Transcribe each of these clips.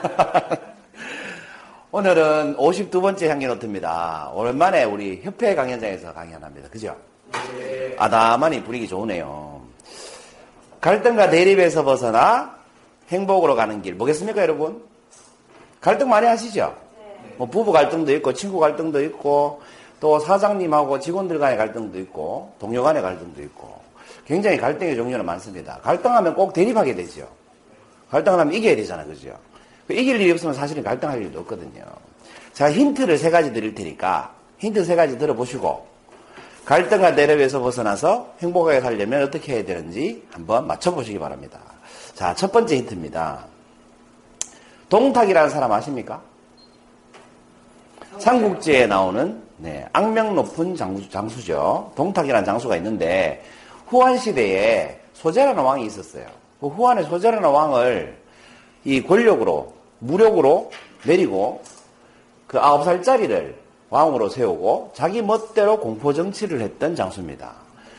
오늘은 52번째 향기노트입니다. 오랜만에 우리 협회 강연장에서 강연합니다. 그죠? 아담하니 분위기 좋으네요. 갈등과 대립에서 벗어나 행복으로 가는 길. 뭐겠습니까, 여러분? 갈등 많이 하시죠? 뭐 부부 갈등도 있고, 친구 갈등도 있고, 또 사장님하고 직원들 간의 갈등도 있고, 동료 간의 갈등도 있고, 굉장히 갈등의 종류는 많습니다. 갈등하면 꼭 대립하게 되죠. 갈등을 하면 이겨야 되잖아, 그죠? 그 이길 일이 없으면 사실은 갈등할 일도 없거든요. 제가 힌트를 세 가지 드릴 테니까 힌트 세 가지 들어보시고 갈등과 대립에서 벗어나서 행복하게 살려면 어떻게 해야 되는지 한번 맞춰보시기 바랍니다. 자, 첫 번째 힌트입니다. 동탁이라는 사람 아십니까? 삼국지에 나오는 네, 악명 높은 장수, 죠 동탁이라는 장수가 있는데 후한 시대에 소재라는 왕이 있었어요. 그 후한의 소재라는 왕을 이 권력으로 무력으로 내리고 그 아홉 살짜리를 왕으로 세우고 자기 멋대로 공포 정치를 했던 장수입니다.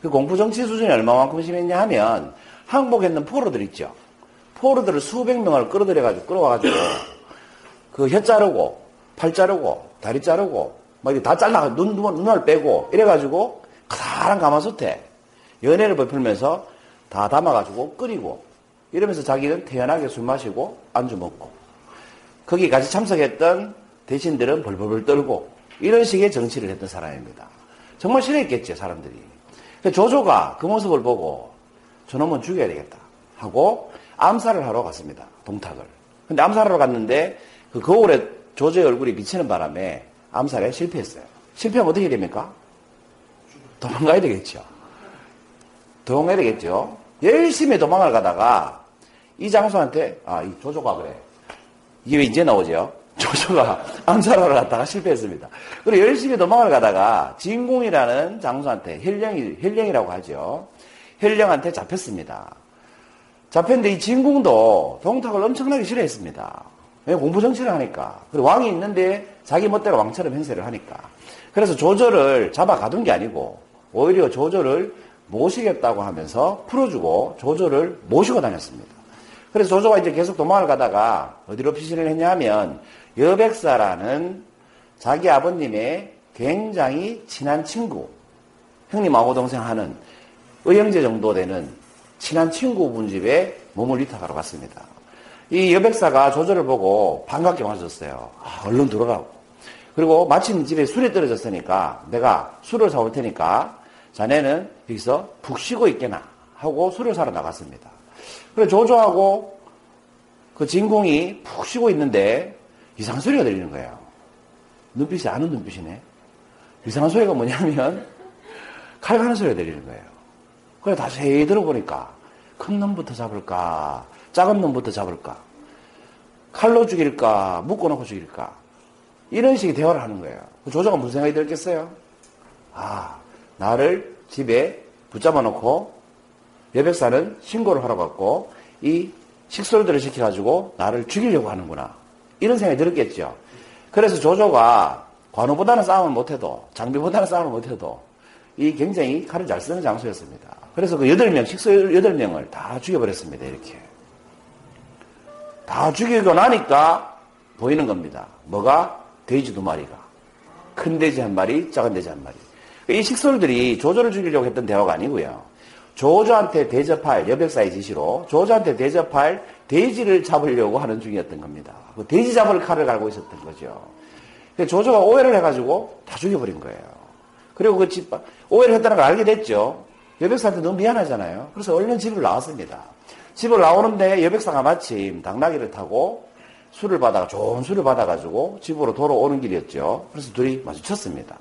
그 공포 정치 수준이 얼마만큼 심했냐 하면 항복에 있는 포로들 있죠. 포로들을 수백 명을 끌어들여가지고 끌어와가지고 그혀 자르고 팔 자르고 다리 자르고 막다 잘라 눈 눈알 빼고 이래가지고 가사란 가마솥에 연애를 베풀면서 다 담아가지고 끓이고 이러면서 자기는 태연하게 술 마시고 안주 먹고 거기 같이 참석했던 대신들은 벌벌벌 떨고 이런 식의 정치를 했던 사람입니다. 정말 싫어했겠죠 사람들이. 조조가 그 모습을 보고 저놈은 죽여야 되겠다 하고 암살을 하러 갔습니다. 동탁을. 근데 암살하러 갔는데 그 거울에 조조의 얼굴이 비치는 바람에 암살에 실패했어요. 실패하면 어떻게 됩니까? 도망가야 되겠죠. 도망가야 되겠죠. 열심히 도망을 가다가 이 장수한테 아, 이 조조가 그래. 이게 왜 이제 나오죠? 조조가 암살하러 갔다가 실패했습니다. 그리고 열심히 도망을 가다가 진궁이라는 장수한테 현령이 현령이라고 하죠. 현령한테 잡혔습니다. 잡혔는데 이 진공도 동탁을 엄청나게 싫어했습니다. 왜 공부 정치를 하니까. 그리고 왕이 있는데 자기 멋대로 왕처럼 행세를 하니까. 그래서 조조를 잡아 가둔 게 아니고 오히려 조조를 모시겠다고 하면서 풀어주고 조조를 모시고 다녔습니다. 그래서 조조가 이제 계속 도망을 가다가 어디로 피신을 했냐 하면 여백사라는 자기 아버님의 굉장히 친한 친구, 형님하고 동생 하는 의형제 정도 되는 친한 친구분 집에 몸을 위탁하러 갔습니다. 이 여백사가 조조를 보고 반갑게 맞았어요. 아, 얼른 들어가고. 그리고 마침 집에 술이 떨어졌으니까 내가 술을 사올 테니까 자네는 여기서 푹 쉬고 있게나 하고 술을 사러 나갔습니다. 그래 조조하고 그 진공이 푹 쉬고 있는데 이상한 소리가 들리는 거예요. 눈빛이 아는 눈빛이네. 이상한 소리가 뭐냐면 칼 가는 소리가 들리는 거예요. 그래 다시 들어보니까 큰 놈부터 잡을까 작은 놈부터 잡을까 칼로 죽일까 묶어놓고 죽일까 이런 식의 대화를 하는 거예요. 그 조조가 무슨 생각이 들겠어요? 아 나를 집에 붙잡아 놓고 여백사는 신고를 하러 갔고 이 식솔들을 시켜가지고 나를 죽이려고 하는구나. 이런 생각이 들었겠죠. 그래서 조조가 관우보다는 싸움을 못해도 장비보다는 싸움을 못해도 이 굉장히 칼을 잘 쓰는 장소였습니다. 그래서 그 여덟 명 식솔 여덟 명을 다 죽여버렸습니다. 이렇게 다 죽이고 나니까 보이는 겁니다. 뭐가 돼지 두 마리가 큰 돼지 한 마리, 작은 돼지 한 마리. 이 식솔들이 조조를 죽이려고 했던 대화가 아니고요. 조조한테 대접할 여백사의 지시로 조조한테 대접할 돼지를 잡으려고 하는 중이었던 겁니다. 그 돼지 잡을 칼을 갈고 있었던 거죠. 조조가 오해를 해가지고 다 죽여버린 거예요. 그리고 그 집, 오해를 했다는 걸 알게 됐죠. 여백사한테 너무 미안하잖아요. 그래서 얼른 집을 나왔습니다. 집을 나오는데 여백사가 마침 당나귀를 타고 술을 받아 좋은 술을 받아가지고 집으로 돌아오는 길이었죠. 그래서 둘이 마주쳤습니다.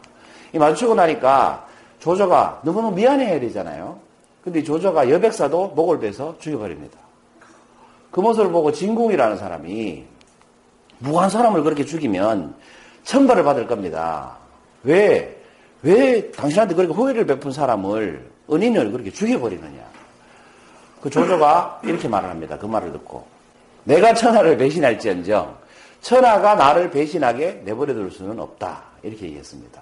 이 마주치고 나니까 조조가 너무너무 미안해야 되잖아요. 근데 조조가 여백사도 목을 베서 죽여버립니다. 그 모습을 보고 진궁이라는 사람이 무한 사람을 그렇게 죽이면 천벌을 받을 겁니다. 왜? 왜 당신한테 그렇게 호의를 베푼 사람을 은인을 그렇게 죽여버리느냐? 그 조조가 이렇게 말을 합니다. 그 말을 듣고. 내가 천하를 배신할지언정 천하가 나를 배신하게 내버려 둘 수는 없다. 이렇게 얘기했습니다.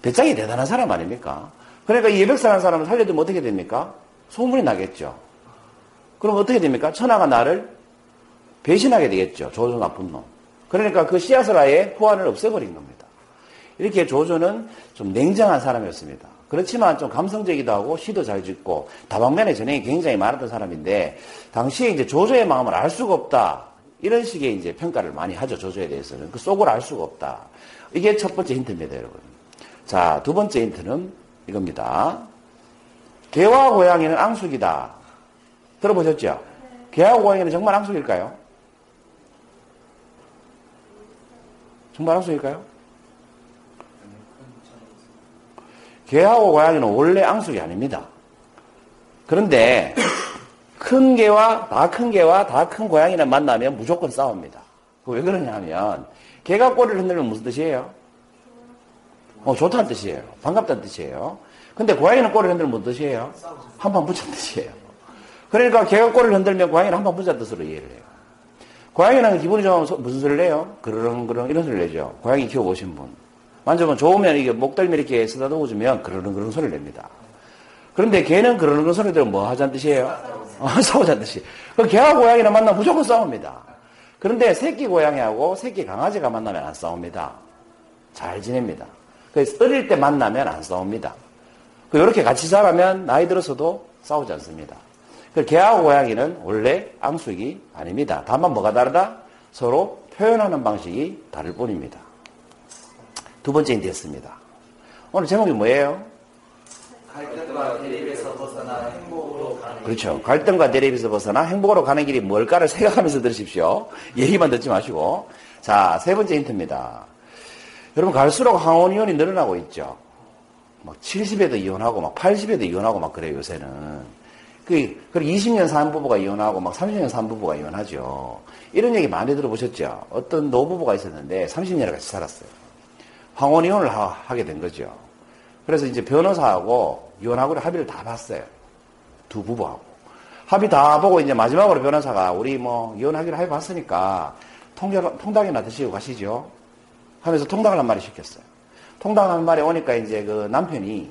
배짱이 대단한 사람 아닙니까? 그러니까 이 예백사라는 사람을 살려두면 어떻게 됩니까? 소문이 나겠죠. 그럼 어떻게 됩니까? 천하가 나를 배신하게 되겠죠. 조조 나쁜 놈. 그러니까 그 씨앗을 아예 후환을 없애버린 겁니다. 이렇게 조조는 좀 냉정한 사람이었습니다. 그렇지만 좀 감성적이기도 하고 시도 잘 짓고 다방면에 전행이 굉장히 많았던 사람인데 당시에 이제 조조의 마음을 알 수가 없다. 이런 식의 이제 평가를 많이 하죠. 조조에 대해서는. 그 속을 알 수가 없다. 이게 첫 번째 힌트입니다, 여러분. 자, 두 번째 힌트는 이겁니다. 개와 고양이는 앙숙이다. 들어보셨죠? 개와 고양이는 정말 앙숙일까요? 정말 앙숙일까요? 개하고 고양이는 원래 앙숙이 아닙니다. 그런데 큰 개와 다 큰 개와 다 큰 고양이를 만나면 무조건 싸웁니다. 왜 그러냐 하면 개가 꼬리를 흔들면 무슨 뜻이에요? 어, 좋다는 뜻이에요. 반갑다는 뜻이에요. 근데 고양이는 꼬리를 흔들면 무슨 뜻이에요? 한 판 붙였는 뜻이에요. 그러니까 개가 꼬리를 흔들면 고양이는 한 판 붙였는 뜻으로 이해를 해요. 고양이는 기분이 좋으면 무슨 소리를 내요? 그러렁그러렁 이런 소리를 내죠. 고양이 키워보신 분. 만져보면 좋으면 이게 목덜미 이렇게 쓰다듬어 주면 그러렁그러렁 소리를 냅니다. 그런데 개는 그러렁그러렁 소리 들으면 뭐 하자는 뜻이에요? 어, 싸우자는 뜻이. 그 개와 고양이를 만나면 무조건 싸웁니다. 그런데 새끼 고양이하고 새끼 강아지가 만나면 안 싸웁니다. 잘 지냅니다. 그래서 어릴 때 만나면 안 싸웁니다. 이렇게 같이 자라면 나이 들어서도 싸우지 않습니다. 그 개하고 고양이는 원래 앙숙이 아닙니다. 다만 뭐가 다르다? 서로 표현하는 방식이 다를 뿐입니다. 두 번째 힌트였습니다. 오늘 제목이 뭐예요? 갈등과 대립에서 벗어나 행복으로 가는 그렇죠. 갈등과 대립에서 벗어나 행복으로 가는 길이 뭘까를 생각하면서 들으십시오. 얘기만 듣지 마시고. 자, 세 번째 힌트입니다. 여러분, 갈수록 항원이온이 늘어나고 있죠. 막 70에도 이혼하고, 막 80에도 이혼하고, 막 그래요, 요새는. 그, 그리고 20년 산 부부가 이혼하고, 막 30년 산 부부가 이혼하죠. 이런 얘기 많이 들어보셨죠? 어떤 노부부가 있었는데 30년을 같이 살았어요. 황혼 이혼을 하, 게된 거죠. 그래서 이제 변호사하고 이혼하고를 합의를 다 봤어요. 두 부부하고. 합의 다 보고 이제 마지막으로 변호사가 우리 뭐 이혼하기로 합의 봤으니까 통장, 통닭이나 드시고 가시죠. 하면서 통닭을 한 마리 시켰어요. 통닭 한 마리 오니까 이제 그 남편이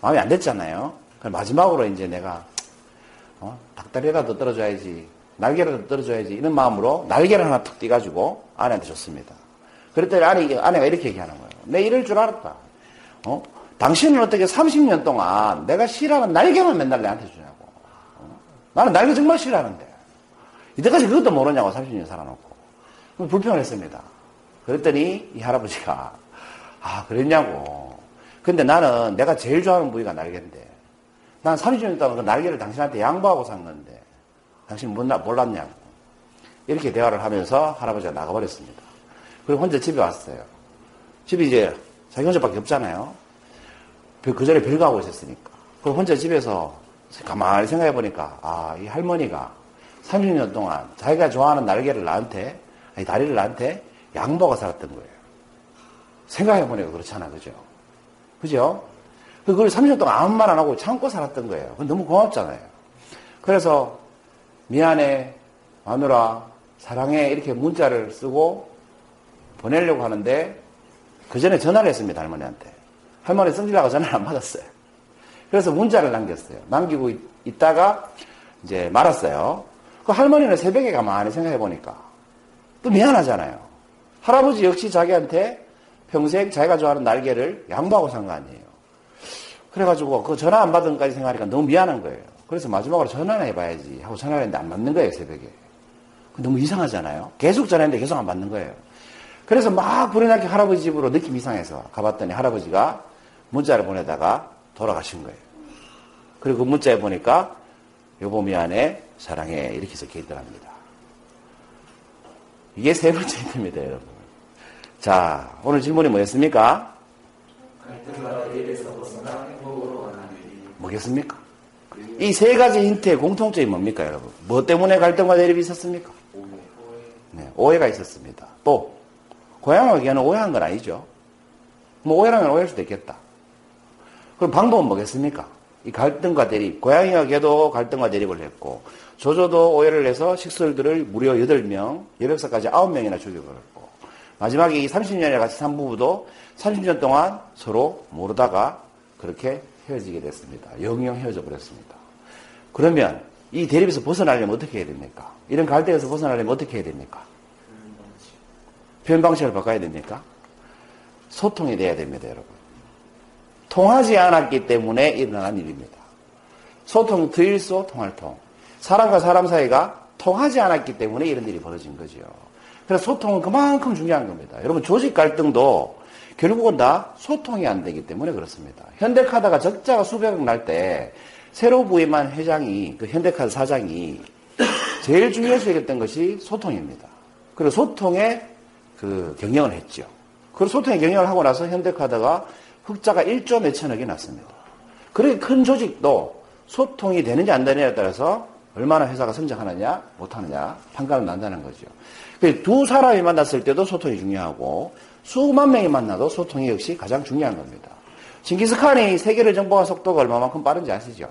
마음에 안 됐잖아요. 마지막으로 이제 내가 어? 닭다리라도 떨어져야지 날개라도 떨어져야지 이런 마음으로 날개를 하나 툭 띄가지고 아내한테 줬습니다. 그랬더니 아내, 아내가 이렇게 얘기하는 거예요. 내 이럴 줄 알았다. 어? 당신은 어떻게 30년 동안 내가 싫어하는 날개만 맨날 내한테 주냐고. 어? 나는 날개 정말 싫어하는데. 이때까지 그것도 모르냐고 30년 살아놓고. 불평을 했습니다. 그랬더니 이 할아버지가 아 그랬냐고. 근데 나는 내가 제일 좋아하는 부위가 날개인데 난 30년 동안 그 날개를 당신한테 양보하고 산 건데 당신 몰랐냐고. 이렇게 대화를 하면서 할아버지가 나가버렸습니다. 그리고 혼자 집에 왔어요. 집이 이제 자기 혼자밖에 없잖아요. 그 전에 별거하고 있었으니까. 그럼 혼자 집에서 가만히 생각해 보니까, 아, 이 할머니가 30년 동안 자기가 좋아하는 날개를 나한테, 아니, 다리를 나한테 양보가 살았던 거예요. 생각해 보니까 그렇잖아, 그죠? 그죠? 그걸 30년 동안 아무 말 안 하고 참고 살았던 거예요. 너무 고맙잖아요. 그래서, 미안해, 마누라, 사랑해, 이렇게 문자를 쓰고 보내려고 하는데, 그 전에 전화를 했습니다, 할머니한테. 할머니 성질나가 전화를 안 받았어요. 그래서 문자를 남겼어요. 남기고 있다가 이제 말았어요. 그 할머니는 새벽에 가만히 생각해 보니까 또 미안하잖아요. 할아버지 역시 자기한테 평생 자기가 좋아하는 날개를 양보하고 산 거 아니에요. 그래가지고 그 전화 안 받은 까지 생각하니까 너무 미안한 거예요. 그래서 마지막으로 전화나 해봐야지 하고 전화를 했는데 안 받는 거예요, 새벽에. 너무 이상하잖아요. 계속 전화했는데 계속 안 받는 거예요. 그래서 막 불현하게 할아버지 집으로 느낌 이상해서 가봤더니 할아버지가 문자를 보내다가 돌아가신 거예요. 그리고 그 문자에 보니까 여보 미안해 사랑해 이렇게 적혀 있더랍니다. 이게 세 번째 힌트입니다, 여러분. 자, 오늘 질문이 뭐였습니까? 뭐겠습니까? 이 세 가지 힌트의 공통점이 뭡니까, 여러분? 뭐 때문에 갈등과 대립이 있었습니까? 네, 오해가 있었습니다. 또, 고향하기에는 오해한 건 아니죠. 뭐 오해라면 오해할 수도 있겠다. 그럼 방법은 뭐겠습니까? 이 갈등과 대립, 고양이에게도 갈등과 대립을 했고, 조조도 오해를 해서 식솔들을 무려 8명, 여백사까지 9명이나 죽여버렸고, 마지막에 이 30년에 같이 산 부부도 30년 동안 서로 모르다가 그렇게 헤어지게 됐습니다. 영영 헤어져 버렸습니다. 그러면 이 대립에서 벗어나려면 어떻게 해야 됩니까? 이런 갈등에서 벗어나려면 어떻게 해야 됩니까? 표현 방식을 바꿔야 됩니까? 소통이 돼야 됩니다, 여러분. 통하지 않았기 때문에 일어난 일입니다. 소통, 드일소, 통할 통. 사람과 사람 사이가 통하지 않았기 때문에 이런 일이 벌어진 거죠. 그래서 소통은 그만큼 중요한 겁니다. 여러분, 조직 갈등도 결국은 다 소통이 안 되기 때문에 그렇습니다. 현대카드가 적자가 수백억 날 때 새로 부임한 회장이, 그 현대카드 사장이 제일 중요시 여겼던 것이 소통입니다. 그리고 소통에 그 경영을 했죠. 그리고 소통의 경영을 하고 나서 현대카드가 흑자가 1조 몇천억이 났습니다. 그렇게 큰 조직도 소통이 되는지 안 되느냐에 따라서 얼마나 회사가 성장하느냐, 못하느냐 판가름 난다는 거죠. 그두 사람이 만났을 때도 소통이 중요하고 수만 명이 만나도 소통이 역시 가장 중요한 겁니다. 징기스칸이 세계를 정복한 속도가 얼마만큼 빠른지 아시죠?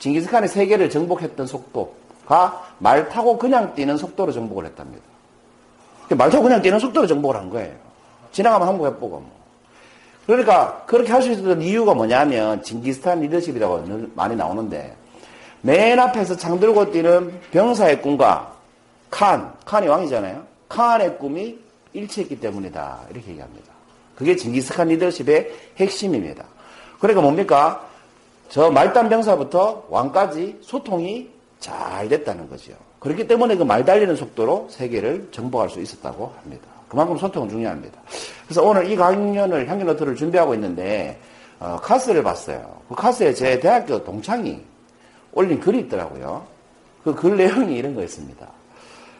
징기스칸이 세계를 정복했던 속도가 말 타고 그냥 뛰는 속도로 정복을 했답니다. 말 타고 그냥 뛰는 속도로 정복을 한 거예요. 지나가면 한국 해보고 뭐. 그러니까 그렇게 할 수 있었던 이유가 뭐냐면 징기스탄 리더십이라고 늘 많이 나오는데 맨 앞에서 창 들고 뛰는 병사의 꿈과 칸, 칸이 왕이잖아요. 칸의 꿈이 일치했기 때문이다. 이렇게 얘기합니다. 그게 징기스칸 리더십의 핵심입니다. 그러니까 뭡니까? 저 말단 병사부터 왕까지 소통이 잘 됐다는 거죠. 그렇기 때문에 그 말 달리는 속도로 세계를 정복할 수 있었다고 합니다. 그만큼 소통은 중요합니다. 그래서 오늘 이 강연을 향기노트를 준비하고 있는데 어, 카스를 봤어요. 그 카스에 제 대학교 동창이 올린 글이 있더라고요. 그 글 내용이 이런 거였습니다.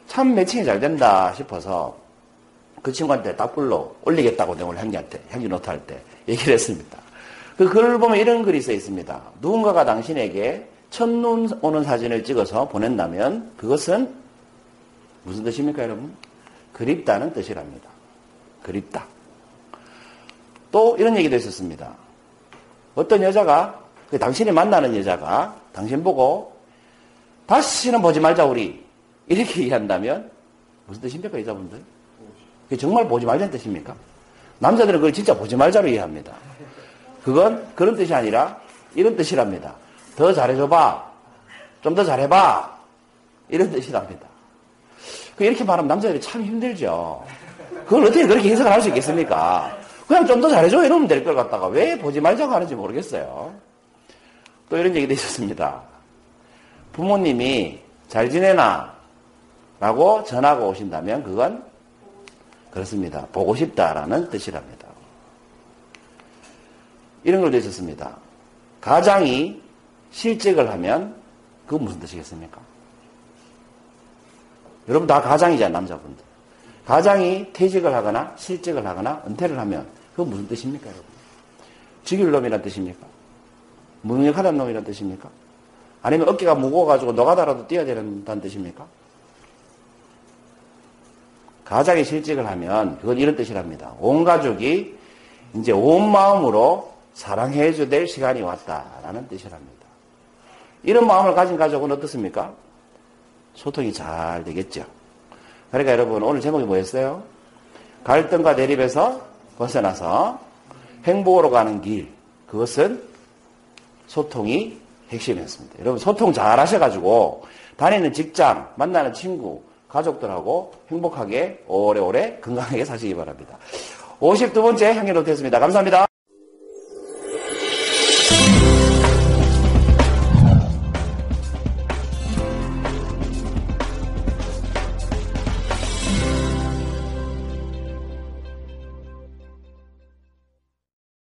참 매칭이 잘 된다 싶어서 그 친구한테 답글로 올리겠다고 내가 오늘 향기한테 향기 노트 할 때 얘기를 했습니다. 그 글을 보면 이런 글이 써 있습니다. 누군가가 당신에게 첫눈 오는 사진을 찍어서 보낸다면 그것은 무슨 뜻입니까, 여러분? 그립다는 뜻이랍니다. 그립다. 또 이런 얘기도 있었습니다. 어떤 여자가, 그 당신이 만나는 여자가 당신 보고 다시는 보지 말자, 우리. 이렇게 얘기한다면 무슨 뜻입니까, 여자분들? 그게 정말 보지 말자는 뜻입니까? 남자들은 그걸 진짜 보지 말자로 이해합니다. 그건 그런 뜻이 아니라 이런 뜻이랍니다. 더 잘해줘봐. 좀 더 잘해봐. 이런 뜻이랍니다. 그 이렇게 말하면 남자들이 참 힘들죠. 그걸 어떻게 그렇게 해석을 할 수 있겠습니까? 그냥 좀 더 잘해줘 이러면 될 걸 갖다가 왜 보지 말자고 하는지 모르겠어요. 또 이런 얘기도 있었습니다. 부모님이 잘 지내나? 라고 전화가 오신다면 그건 그렇습니다. 보고 싶다라는 뜻이랍니다. 이런 걸도 있었습니다. 가장이 실직을 하면 그건 무슨 뜻이겠습니까? 여러분 다 가장이잖아요, 남자분들. 가장이 퇴직을 하거나 실직을 하거나 은퇴를 하면 그건 무슨 뜻입니까, 여러분? 죽일 놈이란 뜻입니까? 무능력하다는 놈이란 뜻입니까? 아니면 어깨가 무거워가지고 노가다라도 뛰어야 된다는 뜻입니까? 가장이 실직을 하면 그건 이런 뜻이랍니다. 온 가족이 이제 온 마음으로 사랑해줘야 될 시간이 왔다라는 뜻이랍니다. 이런 마음을 가진 가족은 어떻습니까? 소통이 잘 되겠죠. 그러니까 여러분 오늘 제목이 뭐였어요? 갈등과 대립에서 벗어나서 행복으로 가는 길. 그것은 소통이 핵심이었습니다. 여러분 소통 잘 하셔가지고 다니는 직장, 만나는 친구, 가족들하고 행복하게 오래오래 건강하게 사시기 바랍니다. 52번째 향기로 됐습니다. 감사합니다.